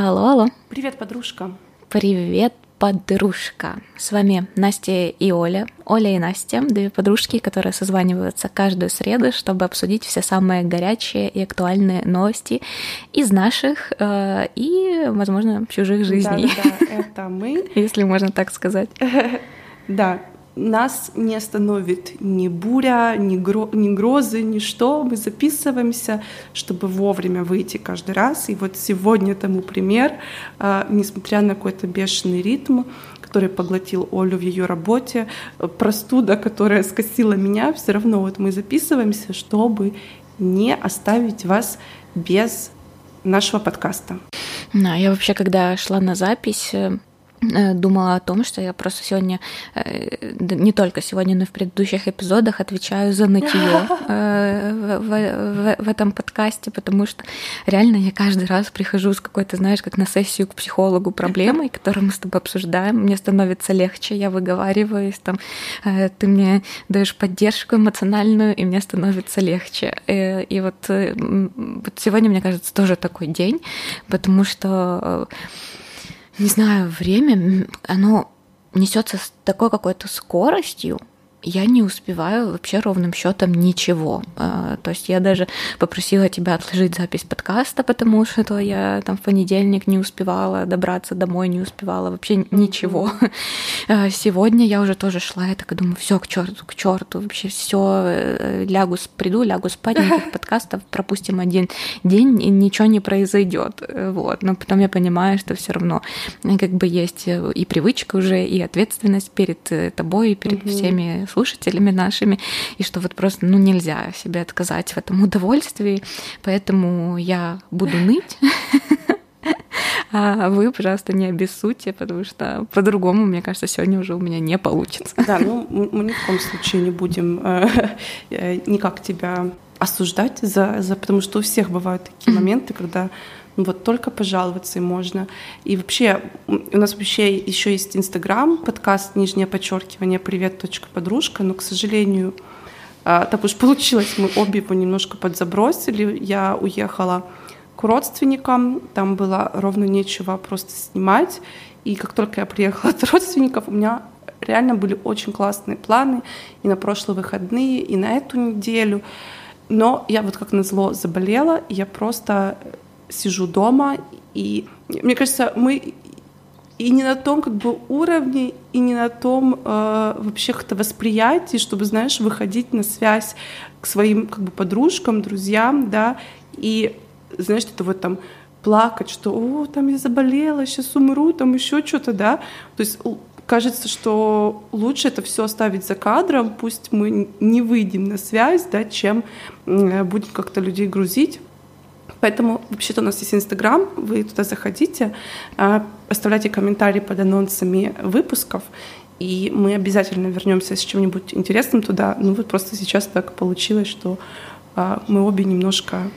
Алло, алло. Привет, подружка. Привет, подружка. С вами Настя и Оля. Оля и Настя, две подружки, которые созваниваются каждую среду, чтобы обсудить все самые горячие и актуальные новости из наших э, и, возможно, чужих жизней. Да, да, это мы. Если можно так сказать. Да, нас не остановит ни буря, ни, гро ни грозы, ничто. Мы записываемся, чтобы вовремя выйти каждый раз. И вот сегодня тому пример, а, несмотря на какой-то бешеный ритм, который поглотил Олю в ее работе, простуда, которая скосила меня, все равно вот мы записываемся, чтобы не оставить вас без нашего подкаста. Да, я вообще, когда шла на запись, э, думала о том, что я просто сегодня, э, не только сегодня, но и в предыдущих эпизодах отвечаю за нытье э, в, в, в этом подкасте, потому что реально я каждый раз прихожу с какой-то, знаешь, как на сессию к психологу проблемой, которую мы с тобой обсуждаем, мне становится легче, я выговариваюсь, там, ты мне даешь поддержку эмоциональную, и мне становится легче. И вот, вот сегодня, мне кажется, тоже такой день, потому что не знаю, время, оно несется с такой какой-то скоростью, я не успеваю вообще ровным счетом ничего. А, то есть я даже попросила тебя отложить запись подкаста, потому что я там в понедельник не успевала добраться домой, не успевала вообще ничего. А, сегодня я уже тоже шла, я так думаю, все к черту, к черту, вообще все, э, лягу, приду, лягу спать, никаких подкастов, пропустим один день, и ничего не произойдет. Вот. Но потом я понимаю, что все равно как бы есть и привычка уже, и ответственность перед э, тобой, и перед всеми слушателями нашими, и что вот просто ну, нельзя себе отказать в этом удовольствии, поэтому я буду ныть. А вы, пожалуйста, не обессудьте, потому что по-другому, мне кажется, сегодня уже у меня не получится. Да, ну мы ни в коем случае не будем э, э, никак тебя осуждать за, за, потому что у всех бывают такие моменты, когда вот только пожаловаться можно. И вообще, у нас вообще еще есть Инстаграм, подкаст «Нижнее подчеркивание привет, подружка», но, к сожалению, а, так уж получилось, мы обе его немножко подзабросили. Я уехала к родственникам, там было ровно нечего просто снимать. И как только я приехала от родственников, у меня реально были очень классные планы и на прошлые выходные, и на эту неделю. Но я вот как назло заболела, и я просто сижу дома, и мне кажется, мы и не на том как бы уровне, и не на том э, вообще как-то восприятии, чтобы, знаешь, выходить на связь к своим как бы подружкам, друзьям, да, и, знаешь, это вот там плакать, что, о, там я заболела, сейчас умру, там еще что-то, да, то есть кажется, что лучше это все оставить за кадром, пусть мы не выйдем на связь, да, чем будем как-то людей грузить Поэтому вообще-то у нас есть Инстаграм, вы туда заходите, а, оставляйте комментарии под анонсами выпусков, и мы обязательно вернемся с чем-нибудь интересным туда. Ну вот просто сейчас так получилось, что а, мы обе немножко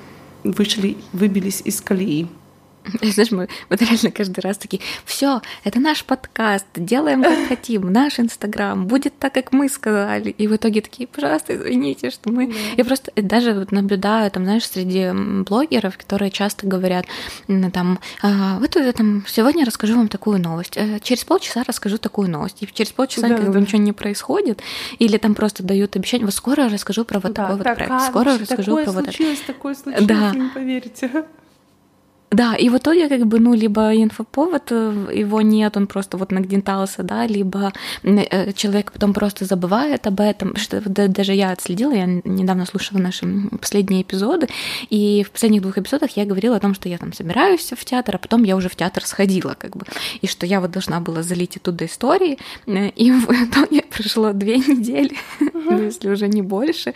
вышли, выбились из колеи. Знаешь, мы вот реально каждый раз такие, все, это наш подкаст, делаем как хотим, наш Инстаграм, будет так, как мы сказали. И в итоге такие, пожалуйста, извините, что мы... Yeah. Я просто даже вот наблюдаю, там, знаешь, среди блогеров, которые часто говорят, там, «А, вот я там сегодня расскажу вам такую новость, э, через полчаса расскажу такую новость, и через полчаса да, как да. ничего не происходит, или там просто дают обещание, вот скоро расскажу про вот да, такой вот проект, скоро расскажу про вот это. Такое случилось, да. не поверите. Да, и в итоге как бы, ну, либо инфоповод, э, его нет, он просто вот нагнетался, да, либо э, человек потом просто забывает об этом, что даже я отследила, я недавно слушала наши последние эпизоды, и в последних двух эпизодах я говорила о том, что я там собираюсь в театр, а потом я уже в театр сходила, как бы, и что я вот должна была залить оттуда истории, э, и в итоге прошло две недели, uh-huh. если уже не больше,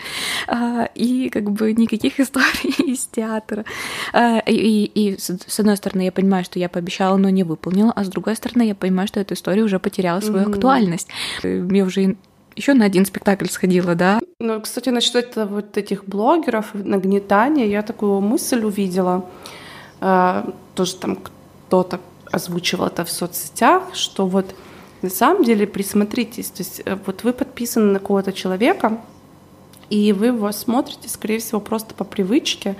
а, и как бы никаких историй из театра, и, и с одной стороны, я понимаю, что я пообещала, но не выполнила, а с другой стороны, я понимаю, что эта история уже потеряла свою mm-hmm. актуальность. Я уже еще на один спектакль сходила, да. Ну, кстати, насчет вот этих блогеров, нагнетания, я такую мысль увидела. Э, тоже там кто-то озвучивал это в соцсетях, что вот на самом деле присмотритесь, то есть э, вот вы подписаны на кого-то человека, и вы его смотрите, скорее всего, просто по привычке,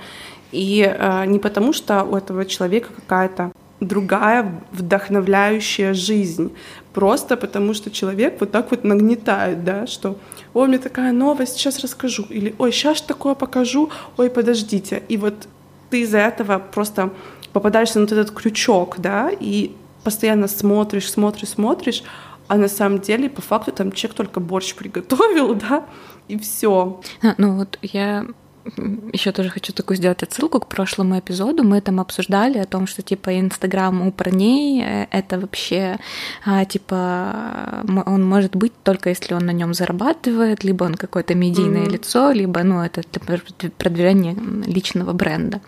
и э, не потому, что у этого человека какая-то другая вдохновляющая жизнь. Просто потому что человек вот так вот нагнетает, да, что ой, меня такая новость, сейчас расскажу. Или ой, сейчас такое покажу, ой, подождите. И вот ты из-за этого просто попадаешься на вот этот крючок, да, и постоянно смотришь, смотришь, смотришь, а на самом деле, по факту, там человек только борщ приготовил, да, и все. А, ну вот я еще тоже хочу такую сделать отсылку к прошлому эпизоду. Мы там обсуждали о том, что типа Инстаграм у парней э, это вообще а, типа он может быть только если он на нем зарабатывает, либо он какое-то медийное mm-hmm. лицо, либо ну это продвижение личного бренда.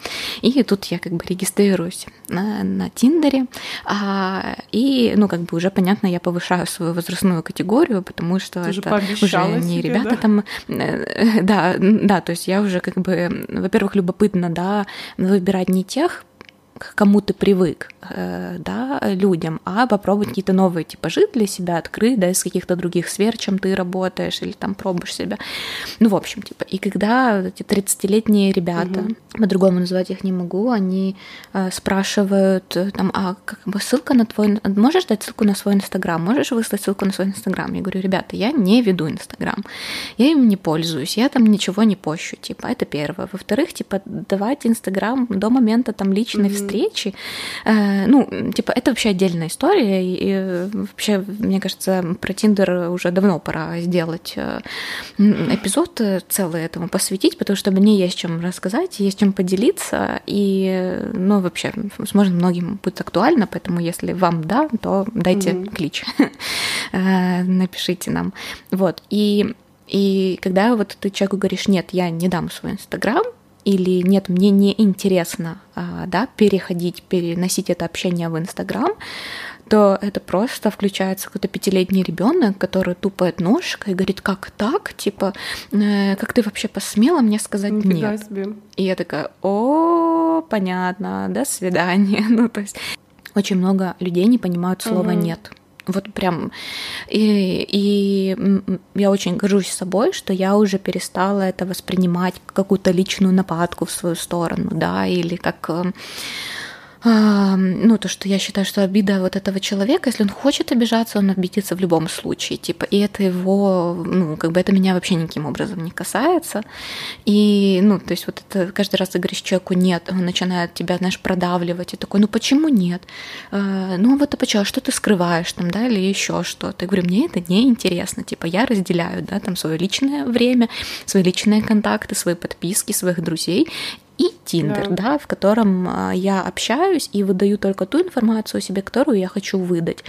И тут я как бы регистрируюсь на, на Тиндере, а, и ну как бы уже понятно, я повышаю свою возрастную категорию, потому что Ты это уже не себе, ребята да? там, э, да, да, то есть я уже как бы, во-первых, любопытно, да, выбирать не тех к кому ты привык, э, да, людям, а попробовать какие-то новые типажи для себя открыть, да, из каких-то других сфер, чем ты работаешь, или там пробуешь себя. Ну, в общем, типа, и когда эти 30-летние ребята, угу. по-другому назвать их не могу, они э, спрашивают, э, там, а как бы ссылка на твой, можешь дать ссылку на свой Инстаграм, можешь выслать ссылку на свой Инстаграм? Я говорю, ребята, я не веду Инстаграм, я им не пользуюсь, я там ничего не пощу, типа, это первое. Во-вторых, типа, давайте Инстаграм до момента там личной угу встречи. Э, ну, типа, это вообще отдельная история. И вообще, мне кажется, про Тиндер уже давно пора сделать э, эпизод целый этому посвятить, потому что мне есть чем рассказать, есть чем поделиться. И, ну, вообще, возможно, многим будет актуально, поэтому если вам да, то дайте mm-hmm. клич, э, напишите нам. Вот. И и когда вот ты человеку говоришь, нет, я не дам свой Инстаграм, или нет, мне не интересно а, да, переходить, переносить это общение в Инстаграм, то это просто включается какой-то пятилетний ребенок, который тупает ножкой и говорит, как так, типа, э, как ты вообще посмела мне сказать Нифига нет? Себе. И я такая, о, понятно, до свидания. Ну, то есть очень много людей не понимают слова угу. нет. Вот прям. И, и я очень горжусь собой, что я уже перестала это воспринимать как какую-то личную нападку в свою сторону, да, или как э, ну, то, что я считаю, что обида вот этого человека, если он хочет обижаться, он обидится в любом случае, типа, и это его, ну, как бы это меня вообще никаким образом не касается, и, ну, то есть вот это каждый раз ты говоришь человеку «нет», он начинает тебя, знаешь, продавливать, и такой, ну, почему нет? А, ну, вот а почему, что ты скрываешь там, да, или еще что-то? Я говорю, мне это не интересно, типа, я разделяю, да, там, свое личное время, свои личные контакты, свои подписки, своих друзей, и Тиндер, да. да, в котором а, я общаюсь и выдаю только ту информацию о себе, которую я хочу выдать,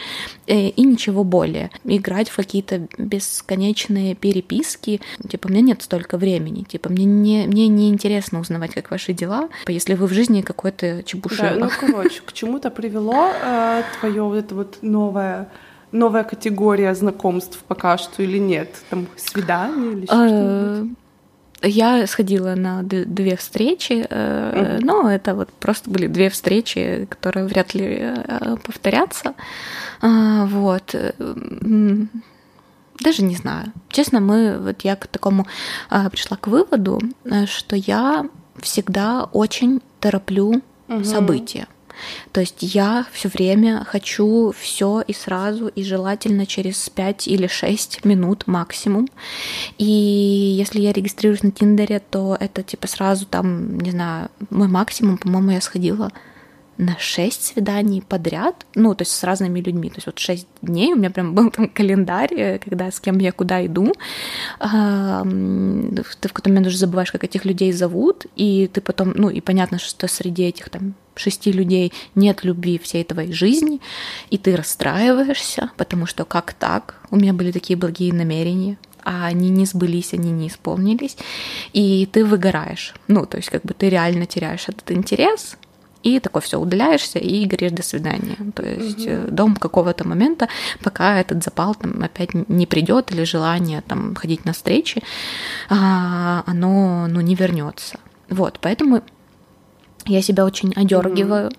э, и ничего более. Играть в какие-то бесконечные переписки, типа, у меня нет столько времени, типа, мне не, мне не интересно узнавать, как ваши дела, если вы в жизни какой-то чебушек. Да, ну, короче, к чему-то привело э, твое вот это вот новое новая категория знакомств пока что или нет? Там свидание или что-то? Я сходила на две встречи, mm-hmm. но это вот просто были две встречи, которые вряд ли э, повторятся. А, вот. Даже не знаю. Честно, мы, вот я к такому а, пришла к выводу, э, что я всегда очень тороплю угу. события. То есть я все время хочу все и сразу, и желательно через 5 или 6 минут максимум. И если я регистрируюсь на Тиндере, то это типа сразу там, не знаю, мой максимум, по-моему, я сходила на 6 свиданий подряд, ну, то есть с разными людьми. То есть вот 6 дней у меня прям был там календарь, э, когда с кем я куда иду. Ты в какой-то момент уже забываешь, как этих людей зовут, и ты потом, ну, и понятно, что среди этих там шести людей нет любви всей твоей жизни, и ты расстраиваешься, потому что как так? У меня были такие благие намерения, а они не сбылись, они не исполнились, и ты выгораешь. Ну, то есть как бы ты реально теряешь этот интерес, и такой все удаляешься и говоришь до свидания. То есть угу. до какого-то момента, пока этот запал там опять не придет или желание там ходить на встречи, а, оно ну, не вернется. Вот, поэтому я себя очень одергиваю. mm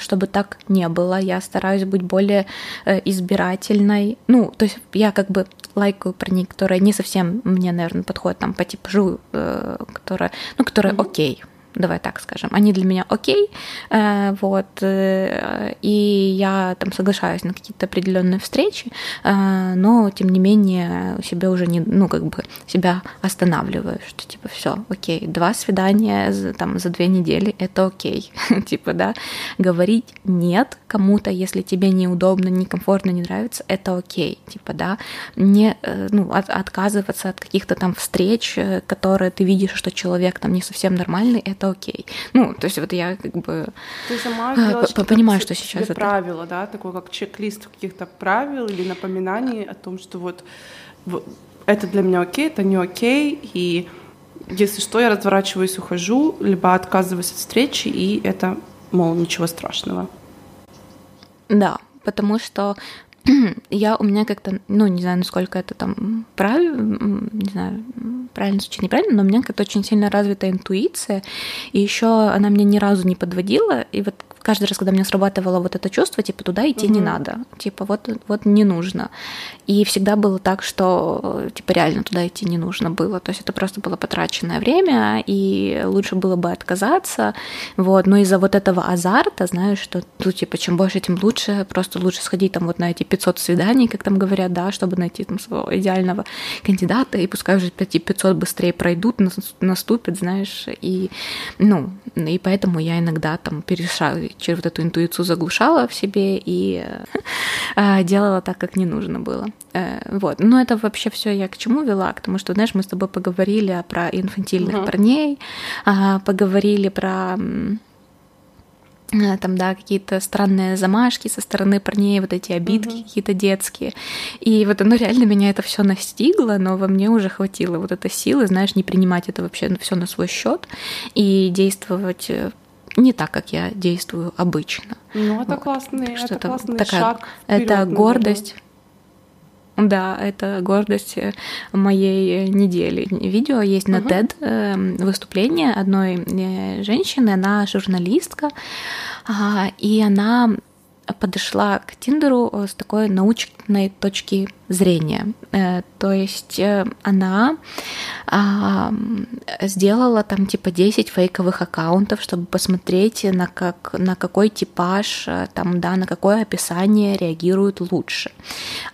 чтобы так не было. Я стараюсь быть более э, избирательной. Ну, то есть я как бы лайкаю парней, которые не совсем мне, наверное, подходят там по типажу, э, которые, ну, которые mm-hmm. окей, давай так скажем, они для меня окей, э, вот, э, и я там соглашаюсь на какие-то определенные встречи, э, но тем не менее себя уже не, ну как бы себя останавливаю, что типа все, окей, два свидания там за две недели, это окей, типа да, говорить нет кому-то, если тебе неудобно, некомфортно, не нравится, это окей, типа да, не ну от, отказываться от каких-то там встреч, которые ты видишь, что человек там не совсем нормальный, это окей. Ну, то есть вот я как бы Ты сама а, понимаю, что сейчас это правило, да, такое как чек-лист каких-то правил или напоминаний о том, что вот, вот это для меня окей, это не окей, и если что, я разворачиваюсь, ухожу, либо отказываюсь от встречи, и это, мол, ничего страшного. Да, потому что я у меня как-то, ну, не знаю, насколько это там правильно, не знаю, правильно звучит, неправильно, но у меня как-то очень сильно развита интуиция, и еще она меня ни разу не подводила, и вот каждый раз, когда мне срабатывало вот это чувство, типа туда идти угу. не надо, типа вот вот не нужно, и всегда было так, что типа реально туда идти не нужно было, то есть это просто было потраченное время, и лучше было бы отказаться, вот, но из-за вот этого азарта, знаешь, что ну типа чем больше, тем лучше, просто лучше сходить там вот на эти 500 свиданий, как там говорят, да, чтобы найти там своего идеального кандидата, и пускай уже 500 быстрее пройдут, наступят, знаешь, и ну и поэтому я иногда там перешагиваю через вот эту интуицию заглушала в себе и э, делала так, как не нужно было. Э, вот. Но это вообще все я к чему вела? К тому, что, знаешь, мы с тобой поговорили про инфантильных uh-huh. парней, а, поговорили про Э, там, да, какие-то странные замашки со стороны парней, вот эти обидки mm-hmm. какие-то детские. И вот оно реально меня это все настигло, но во мне уже хватило вот этой силы, знаешь, не принимать это вообще все на свой счет и действовать э, не так, как я действую обычно. Ну, это вот. классный, это, это классный такая, шаг. Это гордость. Да, это гордость э, моей недели. Видео есть на TED эм, выступление одной э, женщины, она журналистка, и она подошла к Тиндеру э, с такой научной точки зрения. Э, то есть э, она а, сделала там типа 10 фейковых аккаунтов, чтобы посмотреть, на, как, на какой типаж, там, да, на какое описание реагируют лучше.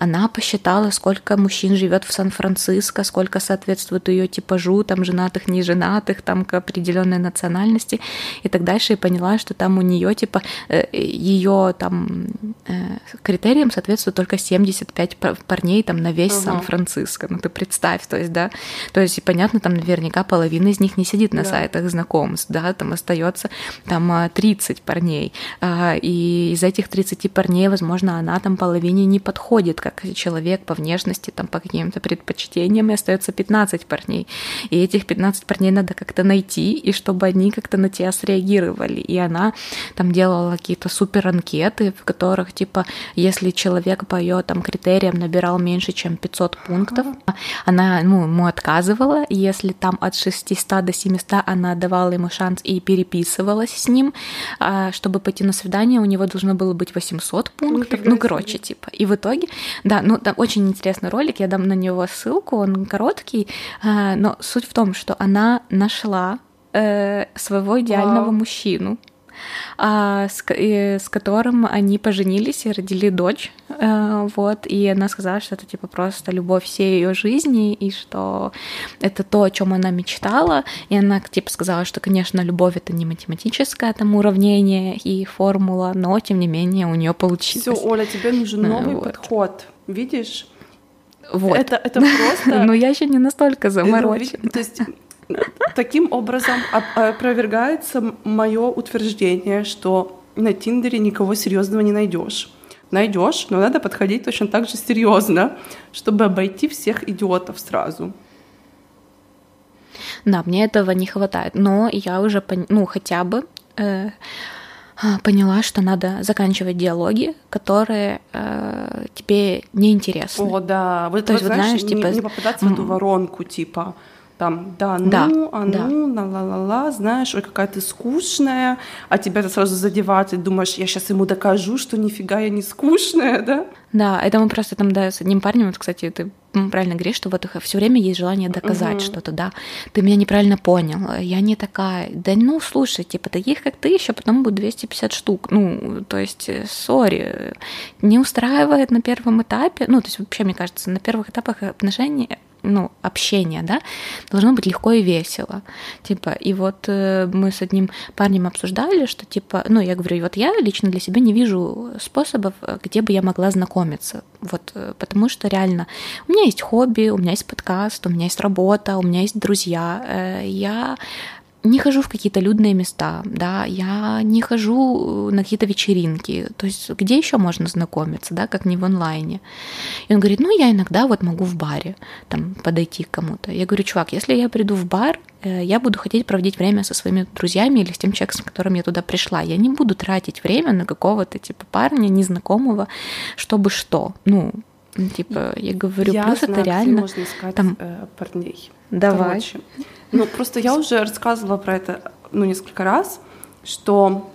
Она посчитала, сколько мужчин живет в Сан-Франциско, сколько соответствует ее типажу, там, женатых, не женатых, там, к определенной национальности и так дальше, и поняла, что там у нее типа ее там критериям соответствует только 75 парней там на весь угу. Сан-Франциско. Ну ты представь, то есть, да, то есть, понятно, там наверняка половина из них не сидит на да. сайтах знакомств, да, там остается там 30 парней, а, и из этих 30 парней, возможно, она там половине не подходит, как человек по внешности, там по каким-то предпочтениям, и остается 15 парней. И этих 15 парней надо как-то найти, и чтобы они как-то на тебя среагировали. И она там делала какие-то супер анкеты, в которых, типа, если человек по ее там критериям набирал меньше, чем 500 пунктов. Она ну, ему отказывала, если там от 600 до 700 она давала ему шанс и переписывалась с ним, а, чтобы пойти на свидание, у него должно было быть 800 пунктов. Ну, короче, типа. И в итоге, да, ну, там очень интересный ролик, я дам на него ссылку, он короткий, а, но суть в том, что она нашла э, своего идеального Вау. мужчину а, с, и, с которым они поженились и родили дочь. А, вот, и она сказала, что это типа просто любовь всей ее жизни, и что это то, о чем она мечтала. И она типа сказала, что, конечно, любовь это не математическое там уравнение и формула, но тем не менее у нее получилось. Все, Оля, тебе нужен новый вот. подход. Видишь? Вот. Это, это просто... Но я еще не настолько заморочена. То есть Таким образом опровергается мое утверждение, что на Тиндере никого серьезного не найдешь. Найдешь, но надо подходить точно так же серьезно, чтобы обойти всех идиотов сразу. Да, мне этого не хватает, но я уже, ну, хотя бы э, поняла, что надо заканчивать диалоги, которые э, тебе неинтересны. О, да. Вот, То вот, есть, знаешь, вот, знаешь, типа... не попадаться в эту воронку, типа там, да, ну, Да, а ну, да. ла-ла-ла-ла, знаешь, ой, какая ты скучная, а тебя это сразу задевает, и думаешь, я сейчас ему докажу, что нифига я не скучная, да? Да, это мы просто там, да, с одним парнем, вот, кстати, ты правильно говоришь, что вот все время есть желание доказать Мгм. что-то, да, ты меня неправильно понял, я не такая, да ну, слушай, типа, таких, как ты, еще потом будет 250 штук, ну, то есть, э, сори, не устраивает на первом этапе, ну, то есть, вообще, мне кажется, на первых этапах отношений ну, общения, да, должно быть легко и весело. Типа, и вот э, мы с одним парнем обсуждали, что, типа, ну, я говорю, вот я лично для себя не вижу способов, э, где бы я могла знакомиться. Вот, э, потому что реально у меня есть хобби, у меня есть подкаст, у меня есть работа, у меня есть друзья. Я не хожу в какие-то людные места, да, я не хожу на какие-то вечеринки. То есть где еще можно знакомиться, да, как не в онлайне. И он говорит, ну, я иногда вот могу в баре там подойти к кому-то. Я говорю, чувак, если я приду в бар, э, я буду хотеть проводить время со своими друзьями или с тем человеком, с которым я туда пришла. Я не буду тратить время на какого-то типа парня незнакомого, чтобы что. Ну, типа, я говорю, я плюс это реально... можно искать там- э, парней. Давай. Короче, ну просто я уже рассказывала про это ну несколько раз, что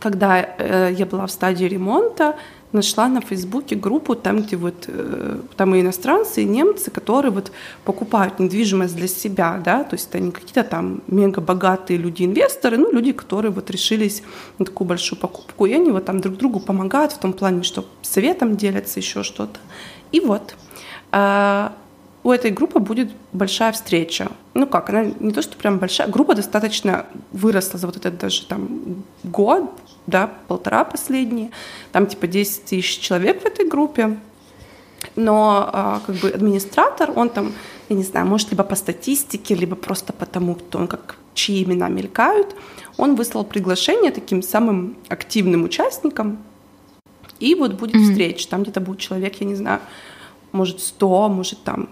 когда э, я была в стадии ремонта, нашла на Фейсбуке группу, там, где вот э, там и иностранцы, и немцы, которые вот покупают недвижимость для себя, да, то есть это не какие-то там мега богатые люди-инвесторы, ну, люди, которые вот решились на такую большую покупку, и они вот там друг другу помогают в том плане, что советом делятся, еще что-то. И вот а, у этой группы будет большая встреча. Ну как, она не то, что прям большая, группа достаточно выросла за вот этот даже там год, да, полтора последние, там типа 10 тысяч человек в этой группе, но а, как бы администратор, он там, я не знаю, может либо по статистике, либо просто потому, кто он как чьи имена мелькают, он выслал приглашение таким самым активным участникам, и вот будет Мгм. встреча, там где-то будет человек, я не знаю, может 100, может там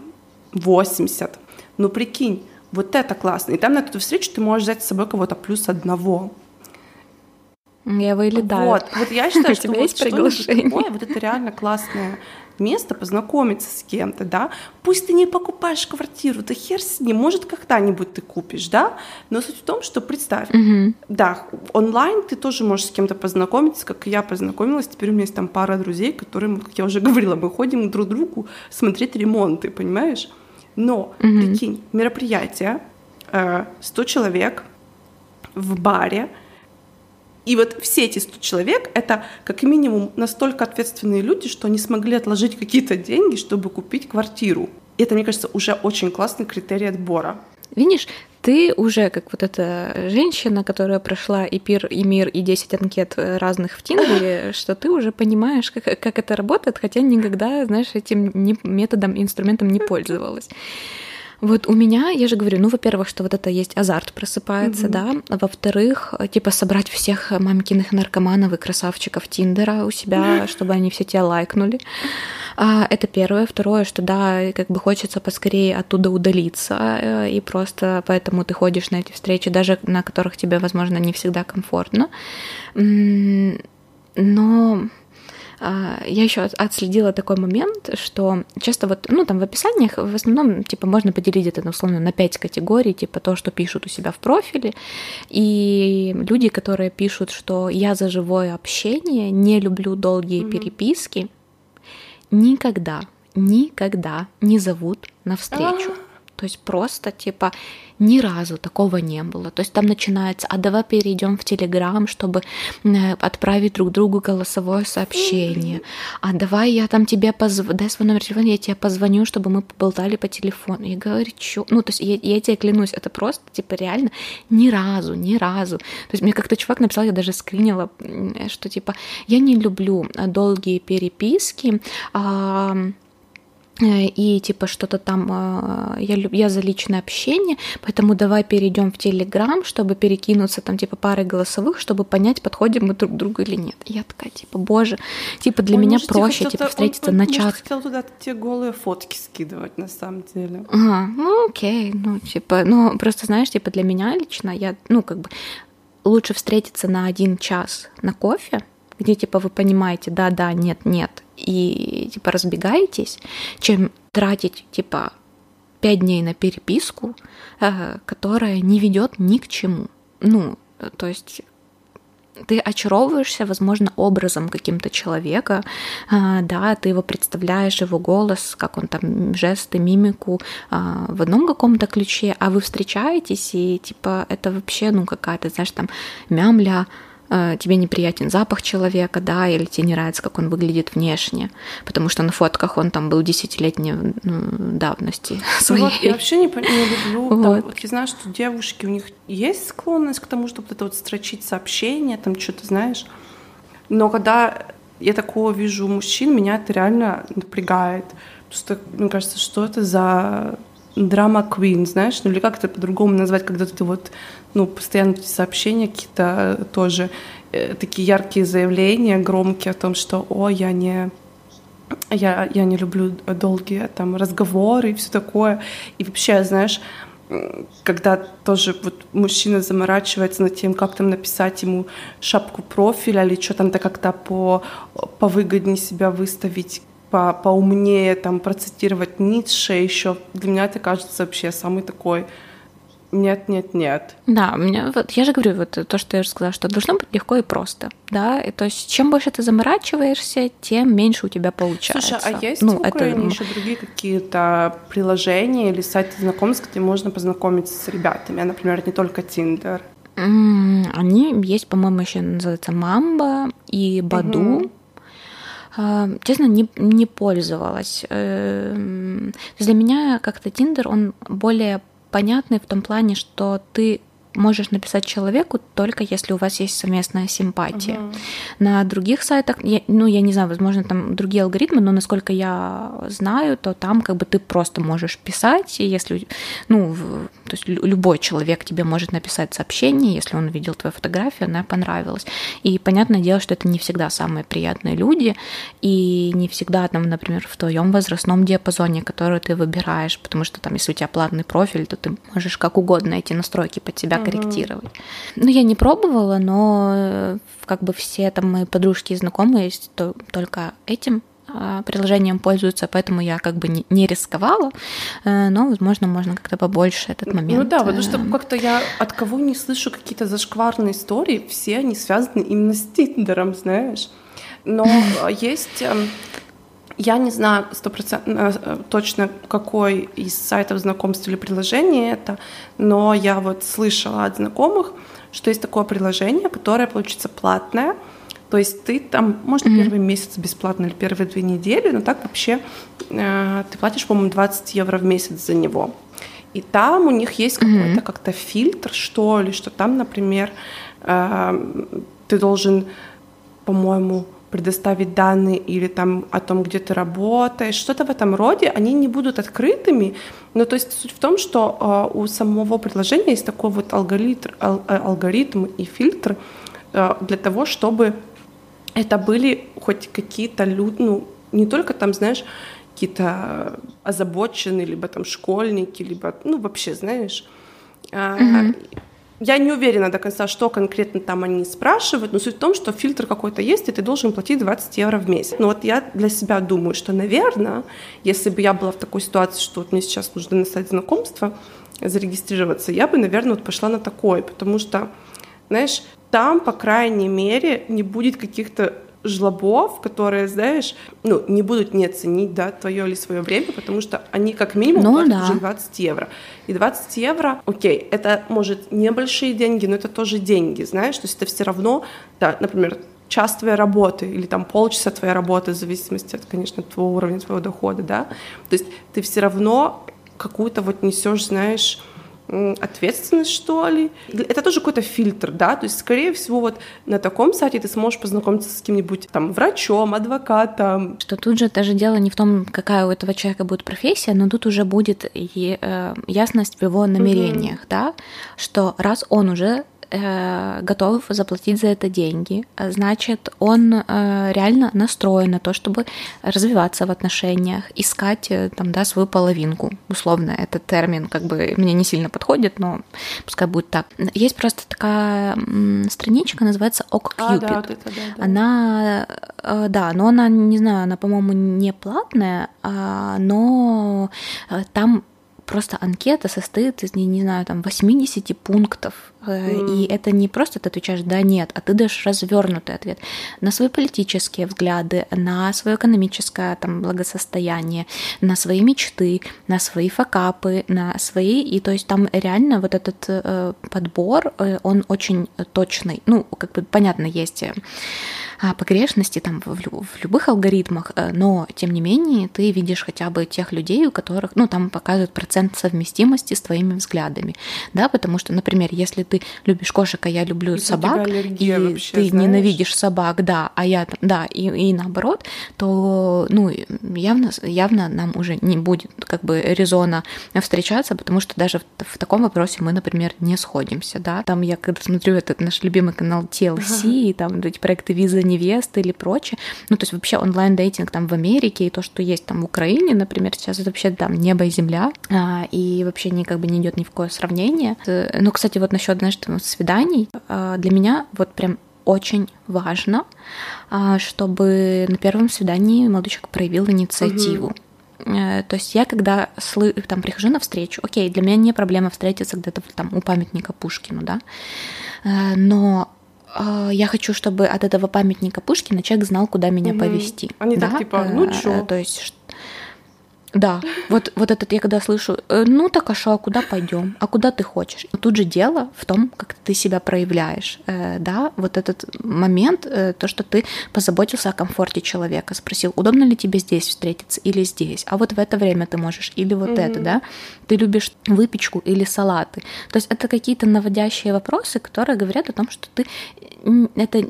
80. Ну прикинь, вот это классно. И там на эту встречу ты можешь взять с собой кого-то плюс одного. Я вылетаю. Вот, вот я считаю, что вот приглашение? такое, вот это реально классное место познакомиться с кем-то, да. Пусть ты не покупаешь квартиру, да хер с ним, может когда-нибудь ты купишь, да. Но суть в том, что представь, да, онлайн ты тоже можешь с кем-то познакомиться, как и я познакомилась. Теперь у меня есть там пара друзей, которые, как я уже говорила, мы ходим друг к другу смотреть ремонты, понимаешь? Но, Мгм. прикинь, мероприятие, э, 100 человек в баре, и вот все эти 100 человек — это как минимум настолько ответственные люди, что они смогли отложить какие-то деньги, чтобы купить квартиру. И это, мне кажется, уже очень классный критерий отбора. Видишь, ты уже как вот эта женщина, которая прошла и пир, и мир, и 10 анкет э, разных в Тиндере, что ты уже понимаешь, как, как это работает, хотя никогда, знаешь, этим не- методом, инструментом не пользовалась. Вот у меня, я же говорю, ну, во-первых, что вот это есть азарт просыпается, Мгм. да, а во-вторых, э, типа собрать всех мамкиных наркоманов и красавчиков Тиндера у себя, чтобы они все тебя лайкнули. А, Это первое. Второе, что да, как бы хочется поскорее оттуда удалиться, э, и просто поэтому ты ходишь на эти встречи, даже на которых тебе, возможно, не всегда комфортно. Но я еще отследила такой момент, что часто вот, ну, там в описаниях в основном, типа, можно поделить это, ну, условно, на пять категорий, типа то, что пишут у себя в профиле, и люди, которые пишут, что я за живое общение, не люблю долгие Мгм. переписки, никогда, никогда не зовут на встречу. То есть просто типа ни разу такого не было. То есть там начинается, а давай перейдем в Телеграм, чтобы э, отправить друг другу голосовое сообщение. А давай я там тебе позв... дай свой номер телефона, я тебе позвоню, чтобы мы поболтали по телефону. Я говорю, чё? Ну, то есть я, я тебе клянусь, это просто типа реально ни разу, ни разу. То есть мне как-то чувак написал, я даже скринила, м, что типа я не люблю э, долгие переписки, а, Э, и типа что-то там э, я, я за личное общение, поэтому давай перейдем в Телеграм, чтобы перекинуться там типа парой голосовых, чтобы понять, подходим мы друг к другу или нет. И я такая, типа, боже, типа для Он, меня тебе проще типа встретиться он, на чат. хотел туда те голые фотки скидывать, на самом деле. Ага, ну окей, ну типа, ну просто знаешь, типа для меня лично я, ну как бы лучше встретиться на один час на кофе, где типа вы понимаете, да, да, нет, нет, и типа разбегаетесь, чем тратить типа пять дней на переписку, э, которая не ведет ни к чему. Ну, то есть ты очаровываешься, возможно, образом каким-то человека, а, да, ты его представляешь, его голос, как он там, жесты, мимику в одном каком-то ключе, а вы встречаетесь, и типа это вообще, ну, какая-то, знаешь, там, мямля, Э, тебе неприятен запах человека, да, или тебе не нравится, как он выглядит внешне, потому что на фотках он там был десятилетней ну, давности своей. Ну, вот, я вообще не, не люблю, вот. Там, вот я знаю, что девушки, у них есть склонность к тому, чтобы это вот строчить сообщения, там что-то, знаешь, но когда я такого вижу у мужчин, меня это реально напрягает. Просто, мне кажется, что это за драма queen, знаешь, ну или как это по-другому назвать, когда ты вот, ну, постоянно эти сообщения какие-то э, тоже, э, такие яркие заявления, громкие о том, что, о, я не, я, я не люблю долгие там разговоры и все такое. И вообще, знаешь, когда тоже вот мужчина заморачивается над тем, как там написать ему шапку профиля или что там то как-то по, повыгоднее себя выставить, по поумнее там процитировать Ницше еще. Для меня это кажется вообще самый такой нет, нет, нет. Да, мне вот я же говорю, вот то, что я же сказала, что должно быть легко и просто, да. И, то есть чем больше ты заморачиваешься, тем меньше у тебя получается. Слушай, а есть ну, в Украине это... еще другие какие-то приложения или сайты знакомств, где можно познакомиться с ребятами, а, например, не только Тиндер? Они есть, по-моему, еще называется Мамба и Баду. Угу. А, честно, не, не пользовалась. Эм, для меня как-то Тиндер, он более понятный в том плане, что ты можешь написать человеку только если у вас есть совместная симпатия. Угу. На других сайтах, я, ну, я не знаю, возможно, там другие алгоритмы, но насколько я знаю, то там как бы ты просто можешь писать, и если, ну, то есть любой человек тебе может написать сообщение, если он видел твою фотографию, она понравилась. И понятное дело, что это не всегда самые приятные люди, и не всегда там, например, в твоем возрастном диапазоне, который ты выбираешь, потому что там, если у тебя платный профиль, то ты можешь как угодно эти настройки под себя корректировать. Ну, я не пробовала, но э, как бы все там мои подружки и знакомые то, только этим а, приложением пользуются, поэтому я как бы не, рисковала, э, но, возможно, можно как-то побольше этот ну момент. Ну да, потому что э, как-то я от кого не слышу какие-то зашкварные истории, все они связаны именно с Тиндером, знаешь. Но есть эм, я не знаю стопроцентно э, точно, какой из сайтов знакомств или приложений это, но я вот слышала от знакомых, что есть такое приложение, которое получится платное. То есть ты там, может, mm-hmm. первый месяц бесплатно или первые две недели, но так вообще э, ты платишь, по-моему, 20 евро в месяц за него. И там у них есть mm-hmm. какой-то как-то фильтр, что ли, что там, например, э, ты должен, по-моему, предоставить данные или там о том, где ты работаешь, что-то в этом роде, они не будут открытыми. Но то есть суть в том, что э, у самого приложения есть такой вот алгоритм, ал, э, алгоритм и фильтр э, для того, чтобы это были хоть какие-то люди, ну, не только там, знаешь, какие-то озабоченные, либо там школьники, либо, ну, вообще, знаешь, mm-hmm я не уверена до конца, что конкретно там они спрашивают, но суть в том, что фильтр какой-то есть, и ты должен платить 20 евро в месяц. Ну вот я для себя думаю, что, наверное, если бы я была в такой ситуации, что вот мне сейчас нужно на сайт знакомства зарегистрироваться, я бы, наверное, вот пошла на такой, потому что, знаешь, там, по крайней мере, не будет каких-то жлобов, которые, знаешь, ну, не будут не ценить, да, твое или свое время, потому что они как минимум ну, платят да. уже 20 евро. И 20 евро, окей, это, может, небольшие деньги, но это тоже деньги, знаешь, то есть это все равно, да, например, час твоей работы или там полчаса твоей работы, в зависимости от, конечно, твоего уровня, твоего дохода, да, то есть ты все равно какую-то вот несешь, знаешь, ответственность, что ли. Это тоже какой-то фильтр, да, то есть, скорее всего, вот на таком сайте ты сможешь познакомиться с кем-нибудь там врачом, адвокатом. Что тут же даже дело не в том, какая у этого человека будет профессия, но тут уже будет и, э, ясность в его намерениях, угу. да, что раз он уже э, готов заплатить за это деньги, значит, он э, реально настроен на то, чтобы развиваться в отношениях, искать э, там, да, свою половинку. Условно, этот термин как бы мне не сильно подходит, но пускай будет так. Есть просто такая страничка, называется OkCupid. А, да, вот это, да, да. Она, э, да, но она, не знаю, она, по-моему, не платная, а, но э, там просто анкета состоит из, не, не знаю, там 80 пунктов, Mm. И это не просто ты отвечаешь да, нет, а ты даешь развернутый ответ на свои политические взгляды, на свое экономическое там, благосостояние, на свои мечты, на свои факапы, на свои. И то есть там реально вот этот э, подбор, э, он очень точный. Ну, как бы понятно, есть э, погрешности там в, в любых алгоритмах, э, но тем не менее ты видишь хотя бы тех людей, у которых, ну, там показывают процент совместимости с твоими взглядами, да, потому что, например, если ты любишь кошек, а я люблю и собак, и вообще, ты знаешь? ненавидишь собак, да, а я, да, и, и наоборот, то, ну, явно, явно нам уже не будет как бы резона встречаться, потому что даже в, в таком вопросе мы, например, не сходимся, да, там я когда смотрю этот наш любимый канал TLC, и там эти проекты виза невесты или прочее. Ну, то есть вообще онлайн-дейтинг там в Америке и то, что есть там в Украине, например, сейчас это вообще там небо и земля, а, и вообще не как бы не идет ни в какое сравнение. Ну, кстати, вот насчет, знаешь, там, свиданий, а, для меня вот прям очень важно, а, чтобы на первом свидании молодой человек проявил инициативу. Угу. То есть я когда слы, там прихожу на встречу, окей, для меня не проблема встретиться где-то там у памятника Пушкину, да, э, но я хочу, чтобы от этого памятника Пушкина человек знал, куда меня угу. повести. Они да? так типа, ну чё? Э, то есть да, вот, вот этот я когда слышу, э, ну так а что, а куда пойдем, а куда ты хочешь? Но тут же дело в том, как ты себя проявляешь, э, да, вот этот момент, э, то, что ты позаботился о комфорте человека, спросил, удобно ли тебе здесь встретиться или здесь, а вот в это время ты можешь, или вот mm-hmm. это, да, ты любишь выпечку или салаты. То есть это какие-то наводящие вопросы, которые говорят о том, что ты это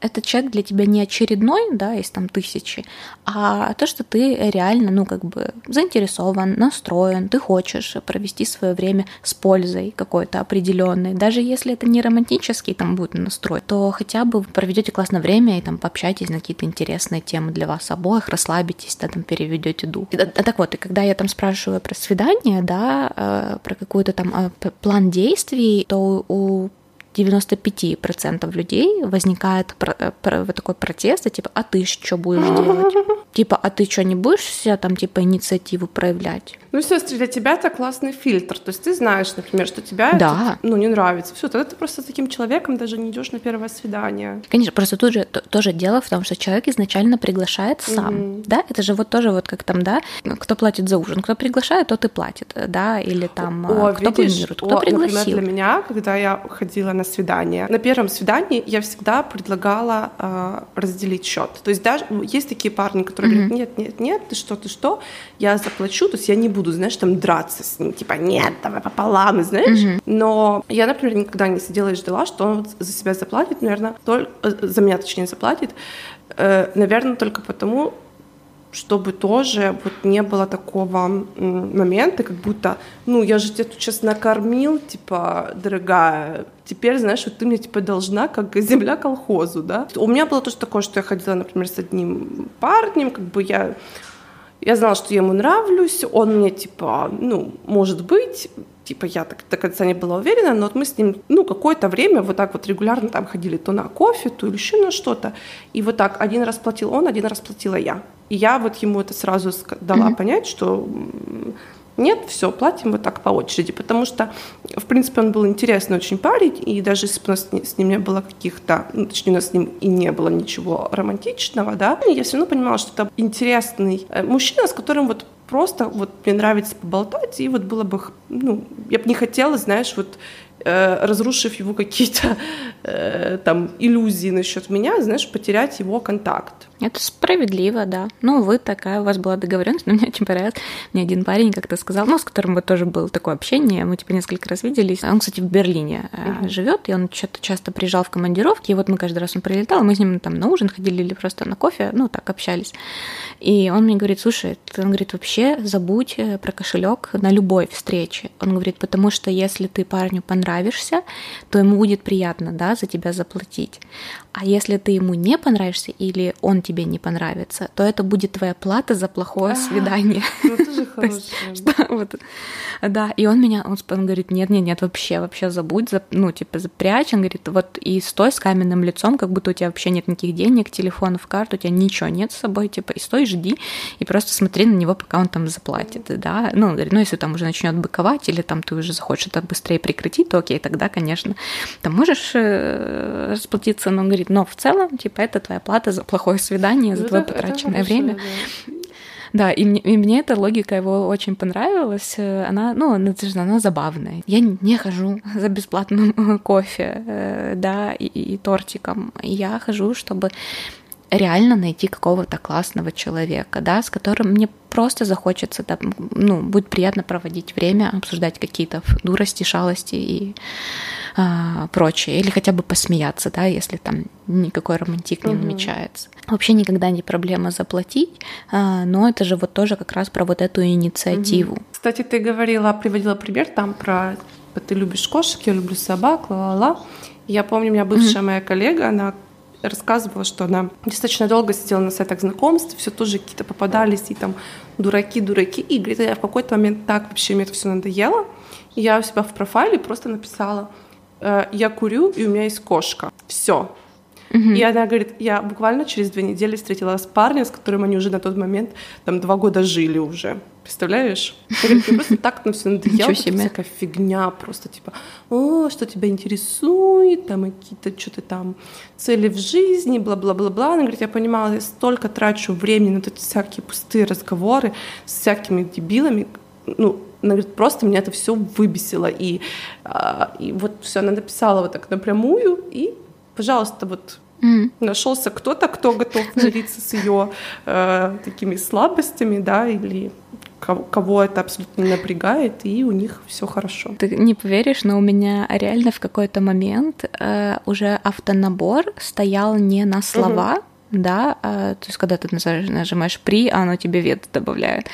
этот человек для тебя не очередной, да, из там тысячи, а то, что ты реально, ну, как бы заинтересован, настроен, ты хочешь провести свое время с пользой какой-то определенной. Даже если это не романтический там будет настрой, то хотя бы проведете классное время и там пообщайтесь на какие-то интересные темы для вас обоих, расслабитесь, да, там переведете дух. А, так вот, и когда я там спрашиваю про свидание, да, э, про какой-то там э, план действий, то у 95% людей возникает про, про, такой протест, типа, а ты что будешь делать? Типа, а ты что, не будешь себя там, типа, инициативу проявлять? Ну, сестры, для тебя это классный фильтр. То есть ты знаешь, например, что тебя да. это, ну, не нравится. Все, тогда ты просто с таким человеком даже не идешь на первое свидание. Конечно, просто тут же тоже дело в том, что человек изначально приглашает сам. Mm-hmm. Да, это же вот тоже вот как там, да, кто платит за ужин, кто приглашает, тот и платит, да, или там О, кто видишь, планирует, кто о, пригласил. Например, для меня, когда я ходила на свидание, на первом свидании я всегда предлагала э, разделить счет. То есть даже ну, есть такие парни, которые mm-hmm. говорят, нет, нет, нет, ты что, ты что, я заплачу, то есть я не буду, знаешь, там драться с ним, типа, нет, давай пополам, знаешь. Mm-hmm. Но я, например, никогда не сидела и ждала, что он за себя заплатит, наверное, только, э, за меня, точнее, заплатит, э, наверное, только потому, чтобы тоже вот не было такого момента, как будто, ну, я же тебя тут сейчас накормил, типа, дорогая, теперь, знаешь, вот ты мне, типа, должна, как земля колхозу, да. У меня было тоже такое, что я ходила, например, с одним парнем, как бы я я знала, что я ему нравлюсь, он мне, типа, ну, может быть, типа, я так до конца не была уверена, но вот мы с ним, ну, какое-то время вот так вот регулярно там ходили то на кофе, то еще на что-то, и вот так один раз платил он, один раз платила я. И я вот ему это сразу дала mm-hmm. понять, что нет, все, платим вот так по очереди, потому что, в принципе, он был интересный очень парень, и даже если бы у нас с ним не было каких-то, ну, точнее, у нас с ним и не было ничего романтичного, да, я все равно понимала, что это интересный э, мужчина, с которым вот просто вот мне нравится поболтать, и вот было бы, ну, я бы не хотела, знаешь, вот разрушив его какие-то э, там иллюзии насчет меня, знаешь, потерять его контакт. Это справедливо, да. Ну, вы такая, у вас была договоренность, но мне очень понравилось. Мне один парень как-то сказал, ну, с которым вот тоже было такое общение, мы типа несколько раз виделись. Он, кстати, в Берлине uh-huh. живет, и он что-то часто приезжал в командировки, и вот мы каждый раз он прилетал, мы с ним там на ужин ходили или просто на кофе, ну, так общались. И он мне говорит, слушай, он говорит, вообще забудь про кошелек на любой встрече. Он говорит, потому что если ты парню понравился, нравишься, то ему будет приятно, да, за тебя заплатить. А если ты ему не понравишься или он тебе не понравится, то это будет твоя плата за плохое свидание. Ну, тоже хорошее. Да, и он меня, он, он говорит, нет, нет, нет, вообще, вообще забудь, ну, типа, запрячь. Он говорит, вот и стой с каменным лицом, как будто у тебя вообще нет никаких денег, телефонов, карт, у тебя ничего нет с собой, типа, и стой, жди, и просто смотри на него, пока он там заплатит, да. Ну, говорит, ну, если там уже начнет быковать, или там ты уже захочешь это быстрее прекратить, то окей, тогда, конечно, там можешь э, расплатиться, но он говорит, но в целом, типа, это твоя плата за плохое свидание, за ну, твое потраченное время. Да, и мне, и мне эта логика его очень понравилась. Она, ну, она, она забавная. Я не хожу за бесплатным кофе, э, да, и, и тортиком. Я хожу, чтобы реально найти какого-то классного человека, да, с которым мне просто захочется, да, ну, будет приятно проводить время, обсуждать какие-то дурости, шалости и а, прочее, или хотя бы посмеяться, да, если там никакой романтик не намечается. Вообще никогда не проблема заплатить, а, но это же вот тоже как раз про вот эту инициативу. Угу. Кстати, ты говорила, приводила пример там про ты любишь кошек, я люблю собак, ла-ла-ла. Я помню, у меня бывшая mm моя коллега, она рассказывала, что она достаточно долго сидела на сайтах знакомств, все тоже какие-то попадались, и там дураки, дураки. И говорит, я в какой-то момент так вообще мне это все надоело. И я у себя в профайле просто написала, э, я курю, и у меня есть кошка. Все. Mm-hmm. И она говорит, я буквально через две недели встретилась с парнем, с которым они уже на тот момент там два года жили уже. Представляешь? Я говорю, просто так на все надоело, всякая фигня, просто типа, о, что тебя интересует, там какие-то что-то там цели в жизни, бла-бла-бла-бла. Она говорит, я понимала, я столько трачу времени на эти всякие пустые разговоры с всякими дебилами, ну, она говорит, просто меня это все выбесило. И, а, и вот все, она написала вот так напрямую, и, пожалуйста, вот Mm. Нашелся кто-то, кто готов мириться с ее э, такими слабостями, да, или кого это абсолютно не напрягает, и у них все хорошо. Ты не поверишь, но у меня реально в какой-то момент э, уже автонабор стоял не на слова, угу да, а, то есть когда ты нажимаешь при, а оно тебе вет добавляет,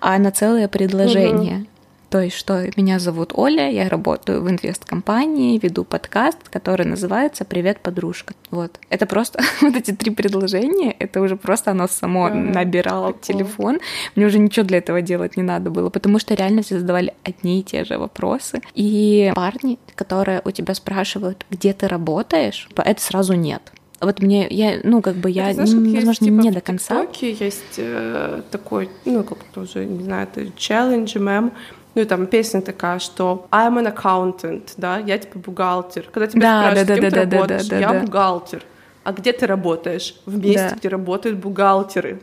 а на целое предложение. Угу. То есть, что меня зовут Оля, я работаю в инвест-компании, веду подкаст, который называется «Привет, подружка». Вот. Это просто вот эти три предложения, это уже просто оно само да, набирало прикол. телефон. Мне уже ничего для этого делать не надо было, потому что реально все задавали одни и те же вопросы. И парни, которые у тебя спрашивают, где ты работаешь, это сразу нет. Вот мне, я, ну, как бы я, это, знаешь, возможно, есть, типа, не до конца. В есть э, такой, ну, как-то уже, не знаю, это челлендж, мем, ну, там песня такая, что I'm an accountant, да, я типа бухгалтер. Когда тебя да, спрашивают, да, кем да, ты да, работаешь, да, да, я да. бухгалтер. А где ты работаешь? В месте, да. где работают бухгалтеры.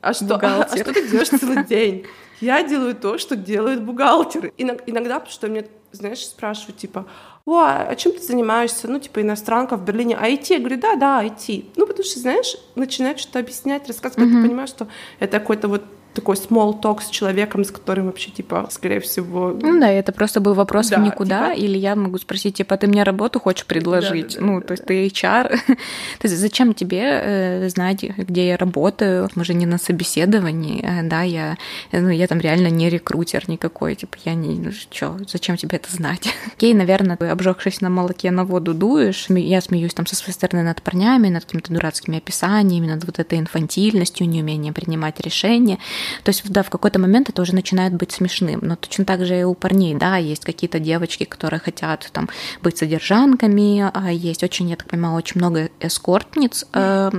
А что, а, а что ты делаешь целый день? Я делаю то, что делают бухгалтеры. Иногда, потому что мне, знаешь, спрашивают, типа, о, а чем ты занимаешься? Ну, типа, иностранка в Берлине. IT? Я говорю, да, да, IT. Ну, потому что, знаешь, начинают что-то объяснять, рассказывать, mm-hmm. ты понимаешь, что это какой-то вот такой small talk с человеком, с которым вообще, типа, скорее всего... Ну да, это просто был вопрос да, в никуда, типа... или я могу спросить, типа, ты мне работу хочешь предложить? Да, да, ну, да, то есть да. ты HR. то есть зачем тебе э, знать, где я работаю? Мы же не на собеседовании, э, да, я, ну, я там реально не рекрутер никакой, типа, я не... Ну, чё, зачем тебе это знать? Окей, наверное, ты, обжегшись на молоке на воду дуешь, я смеюсь там со своей стороны над парнями, над какими-то дурацкими описаниями, над вот этой инфантильностью, неумением принимать решения, то есть, да, в какой-то момент это уже начинает быть смешным. Но точно так же и у парней, да, есть какие-то девочки, которые хотят там быть содержанками, а есть очень, я так понимаю, очень много эскортниц, э,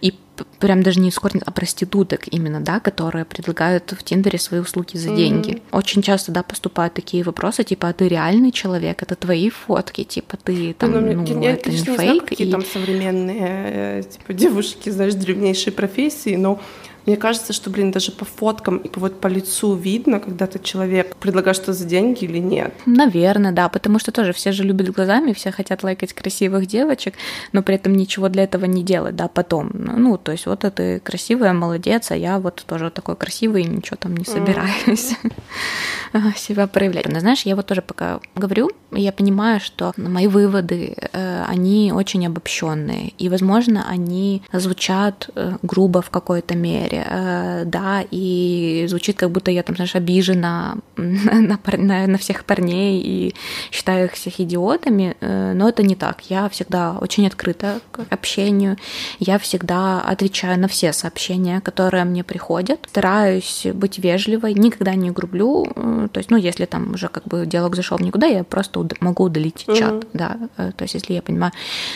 и прям даже не эскортниц, а проституток именно, да, которые предлагают в Тиндере свои услуги за деньги. Mm-hmm. Очень часто, да, поступают такие вопросы, типа, а ты реальный человек, это твои фотки, типа, ты там, ну, ну я, это конечно, не фейк. Не знаю, какие и... там современные, э, типа, девушки, знаешь, древнейшие профессии, но мне кажется, что, блин, даже по фоткам и вот по лицу видно, когда ты человек предлагаешь что за деньги или нет. Наверное, да, потому что тоже все же любят глазами, все хотят лайкать красивых девочек, но при этом ничего для этого не делать, да, потом. Ну, то есть вот ты красивая, молодец, а я вот тоже такой красивый, ничего там не собираюсь mm. себя проявлять. Но знаешь, я вот тоже пока говорю, я понимаю, что мои выводы, э, они очень обобщенные, и, возможно, они звучат э, грубо в какой-то мере, э, да, и звучит как будто я там, знаешь, обижена на, на, на всех парней и считаю их всех идиотами, но это не так. Я всегда очень открыта к общению, я всегда отвечаю на все сообщения, которые мне приходят, стараюсь быть вежливой, никогда не грублю, то есть, ну, если там уже как бы диалог зашел в никуда, я просто могу удалить mm-hmm. чат, да, то есть, если я понимаю,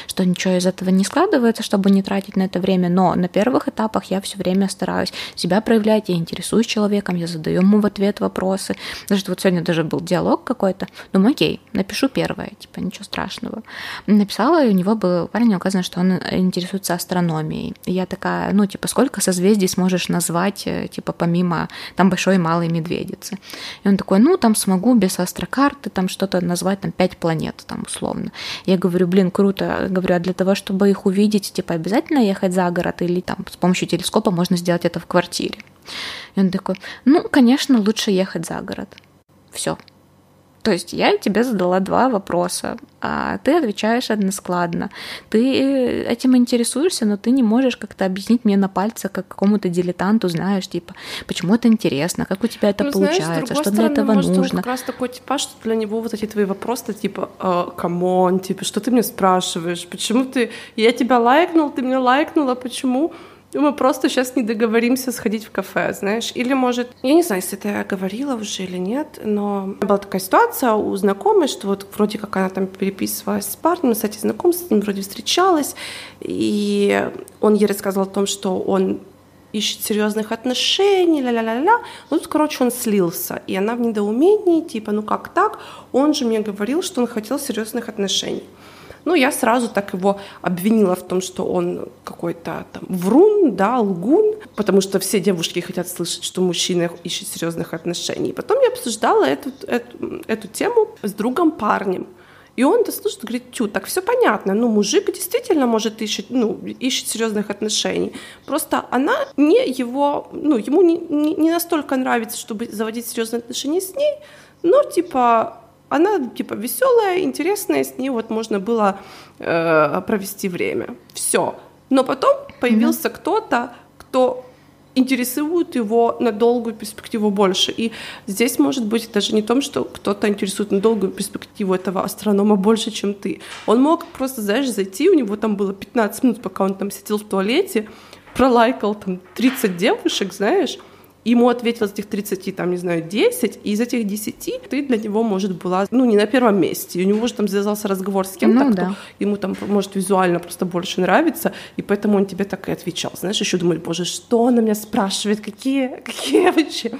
что ничего из этого не складывается, чтобы не тратить на это время, но на первых этапах я все время стараюсь себя проявлять, я интересуюсь человеком, я задаю ему в ответ вопросы, даже вот сегодня даже был диалог какой-то, думаю, окей, напишу первое, типа, ничего страшного. Написала, и у него был парень, указано, что он интересуется астрономией. И я такая, ну, типа, сколько созвездий сможешь назвать, э, типа, помимо там большой и малой медведицы? И он такой, ну, там смогу без астрокарты, там что-то назвать, там, пять планет, там, условно. Я говорю, блин, круто. Говорю, а для того, чтобы их увидеть, типа, обязательно ехать за город или там с помощью телескопа можно сделать это в квартире? И он такой, ну, конечно, лучше ехать за город. Все. То есть я тебе задала два вопроса, а ты отвечаешь односкладно. Ты этим интересуешься, но ты не можешь как-то объяснить мне на пальцах, как какому-то дилетанту, знаешь, типа, почему это интересно, как у тебя это ну, получается, знаешь, что для этого может, нужно. Как раз такой типа, что для него вот эти твои вопросы, типа, come on, типа, что ты мне спрашиваешь, почему ты, я тебя лайкнул, ты меня лайкнула, почему? Мы просто сейчас не договоримся сходить в кафе, знаешь. Или, может, я не знаю, если это я говорила уже или нет, но была такая ситуация у знакомой, что вот вроде как она там переписывалась с парнем, кстати, знаком с ним вроде встречалась, и он ей рассказывал о том, что он ищет серьезных отношений, ля-ля-ля-ля. Ну, тут, короче, он слился, и она в недоумении, типа, ну как так? Он же мне говорил, что он хотел серьезных отношений. Ну, я сразу так его обвинила в том, что он какой-то там врун, да, лгун, потому что все девушки хотят слышать, что мужчина ищет серьезных отношений. Потом я обсуждала эту, эту, эту тему с другом парнем. И он это слушает, говорит, тю, так все понятно, ну, мужик действительно может ищет, ну, ищет серьезных отношений. Просто она не его, ну, ему не, не, не настолько нравится, чтобы заводить серьезные отношения с ней, но, типа, она типа веселая, интересная, с ней вот можно было э, провести время. Все. Но потом появился mm-hmm. кто-то, кто интересует его на долгую перспективу больше. И здесь может быть даже не том, что кто-то интересует на долгую перспективу этого астронома больше, чем ты. Он мог просто, знаешь, зайти, у него там было 15 минут, пока он там сидел в туалете, пролайкал там 30 девушек, знаешь, ему ответил из этих 30, там, не знаю, 10, и из этих 10 ты для него, может, была, ну, не на первом месте. И у него же там завязался разговор с кем-то, ну, да. ему там, может, визуально просто больше нравится, и поэтому он тебе так и отвечал. Знаешь, еще думали, боже, что она меня спрашивает, какие, какие вообще,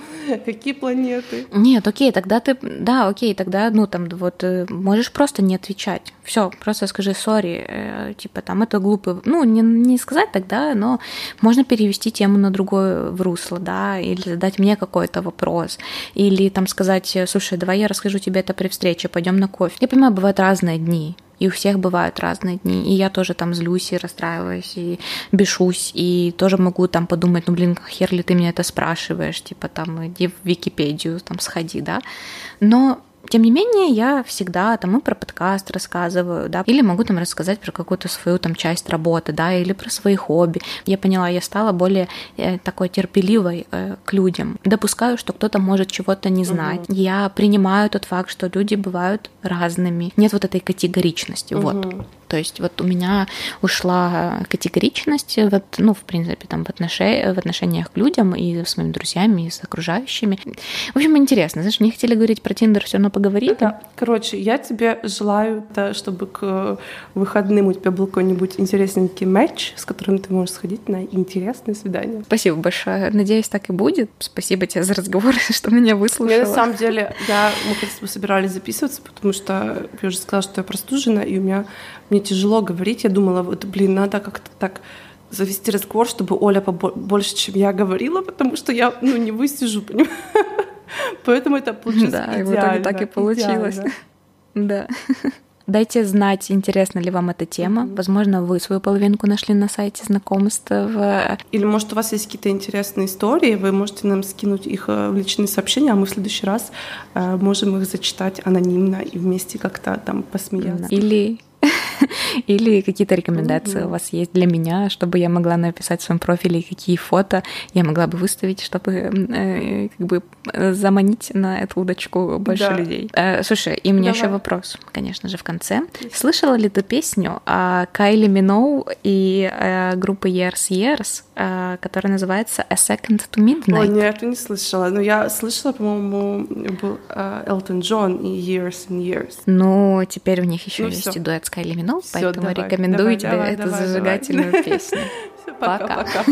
какие планеты? Нет, окей, тогда ты, да, окей, тогда, ну, там, вот, э, можешь просто не отвечать. Все, просто скажи, сори, э, типа, там, это глупо. Ну, не, не сказать тогда, но можно перевести тему на другое в русло, да, или задать мне какой-то вопрос, или там сказать, слушай, давай я расскажу тебе это при встрече, пойдем на кофе. Я понимаю, бывают разные дни, и у всех бывают разные дни. И я тоже там злюсь и расстраиваюсь, и бешусь, и тоже могу там подумать, ну, блин, хер ли ты меня это спрашиваешь, типа там иди в Википедию, там сходи, да. Но тем не менее, я всегда там и про подкаст рассказываю, да, или могу там рассказать про какую-то свою там часть работы, да, или про свои хобби. Я поняла, я стала более э, такой терпеливой э, к людям. Допускаю, что кто-то может чего-то не знать. Угу. Я принимаю тот факт, что люди бывают разными. Нет вот этой категоричности, угу. вот. То есть вот у меня ушла категоричность, вот, ну, в принципе, там в, отношениях, в отношениях к людям и с моими друзьями, и с окружающими. В общем, интересно. Знаешь, мне хотели говорить про Тиндер, все равно поговорили. Да. Короче, я тебе желаю, чтобы к выходным у тебя был какой-нибудь интересненький матч, с которым ты можешь сходить на интересное свидание. Спасибо большое. Надеюсь, так и будет. Спасибо тебе за разговор, что меня выслушала. Я, на самом деле, я, мы, как собирались записываться, потому что я уже сказала, что я простужена, и у меня мне тяжело говорить. Я думала, вот, блин, надо как-то так завести разговор, чтобы Оля больше, чем я говорила, потому что я, ну, не высижу, понимаешь? Поэтому это получилось Да, и в итоге так и получилось. Да. Дайте знать, интересна ли вам эта тема. Возможно, вы свою половинку нашли на сайте знакомств. В... Или, может, у вас есть какие-то интересные истории, вы можете нам скинуть их э, в личные сообщения, а мы в следующий раз э, можем их зачитать анонимно и вместе как-то там посмеяться. Или Или какие-то рекомендации mm-hmm. у вас есть для меня, чтобы я могла написать в своем профиле, какие фото я могла бы выставить, чтобы э, как бы заманить на эту удочку больше да. людей. Э, слушай, и у меня еще вопрос, конечно же, в конце. Есть. Слышала ли ты песню о Кайли Миноу и э, группы Years Years, э, которая называется A Second to Midnight? О, нет, не слышала. Но я слышала, по-моему, был э, Элтон Джон и Years and Years. Ну, теперь у них еще ну, есть и дуэт с Кайли Миноу, Всё, поэтому давай, рекомендую давай, тебе давай, эту давай, зажигательную давай. песню. Пока. Пока.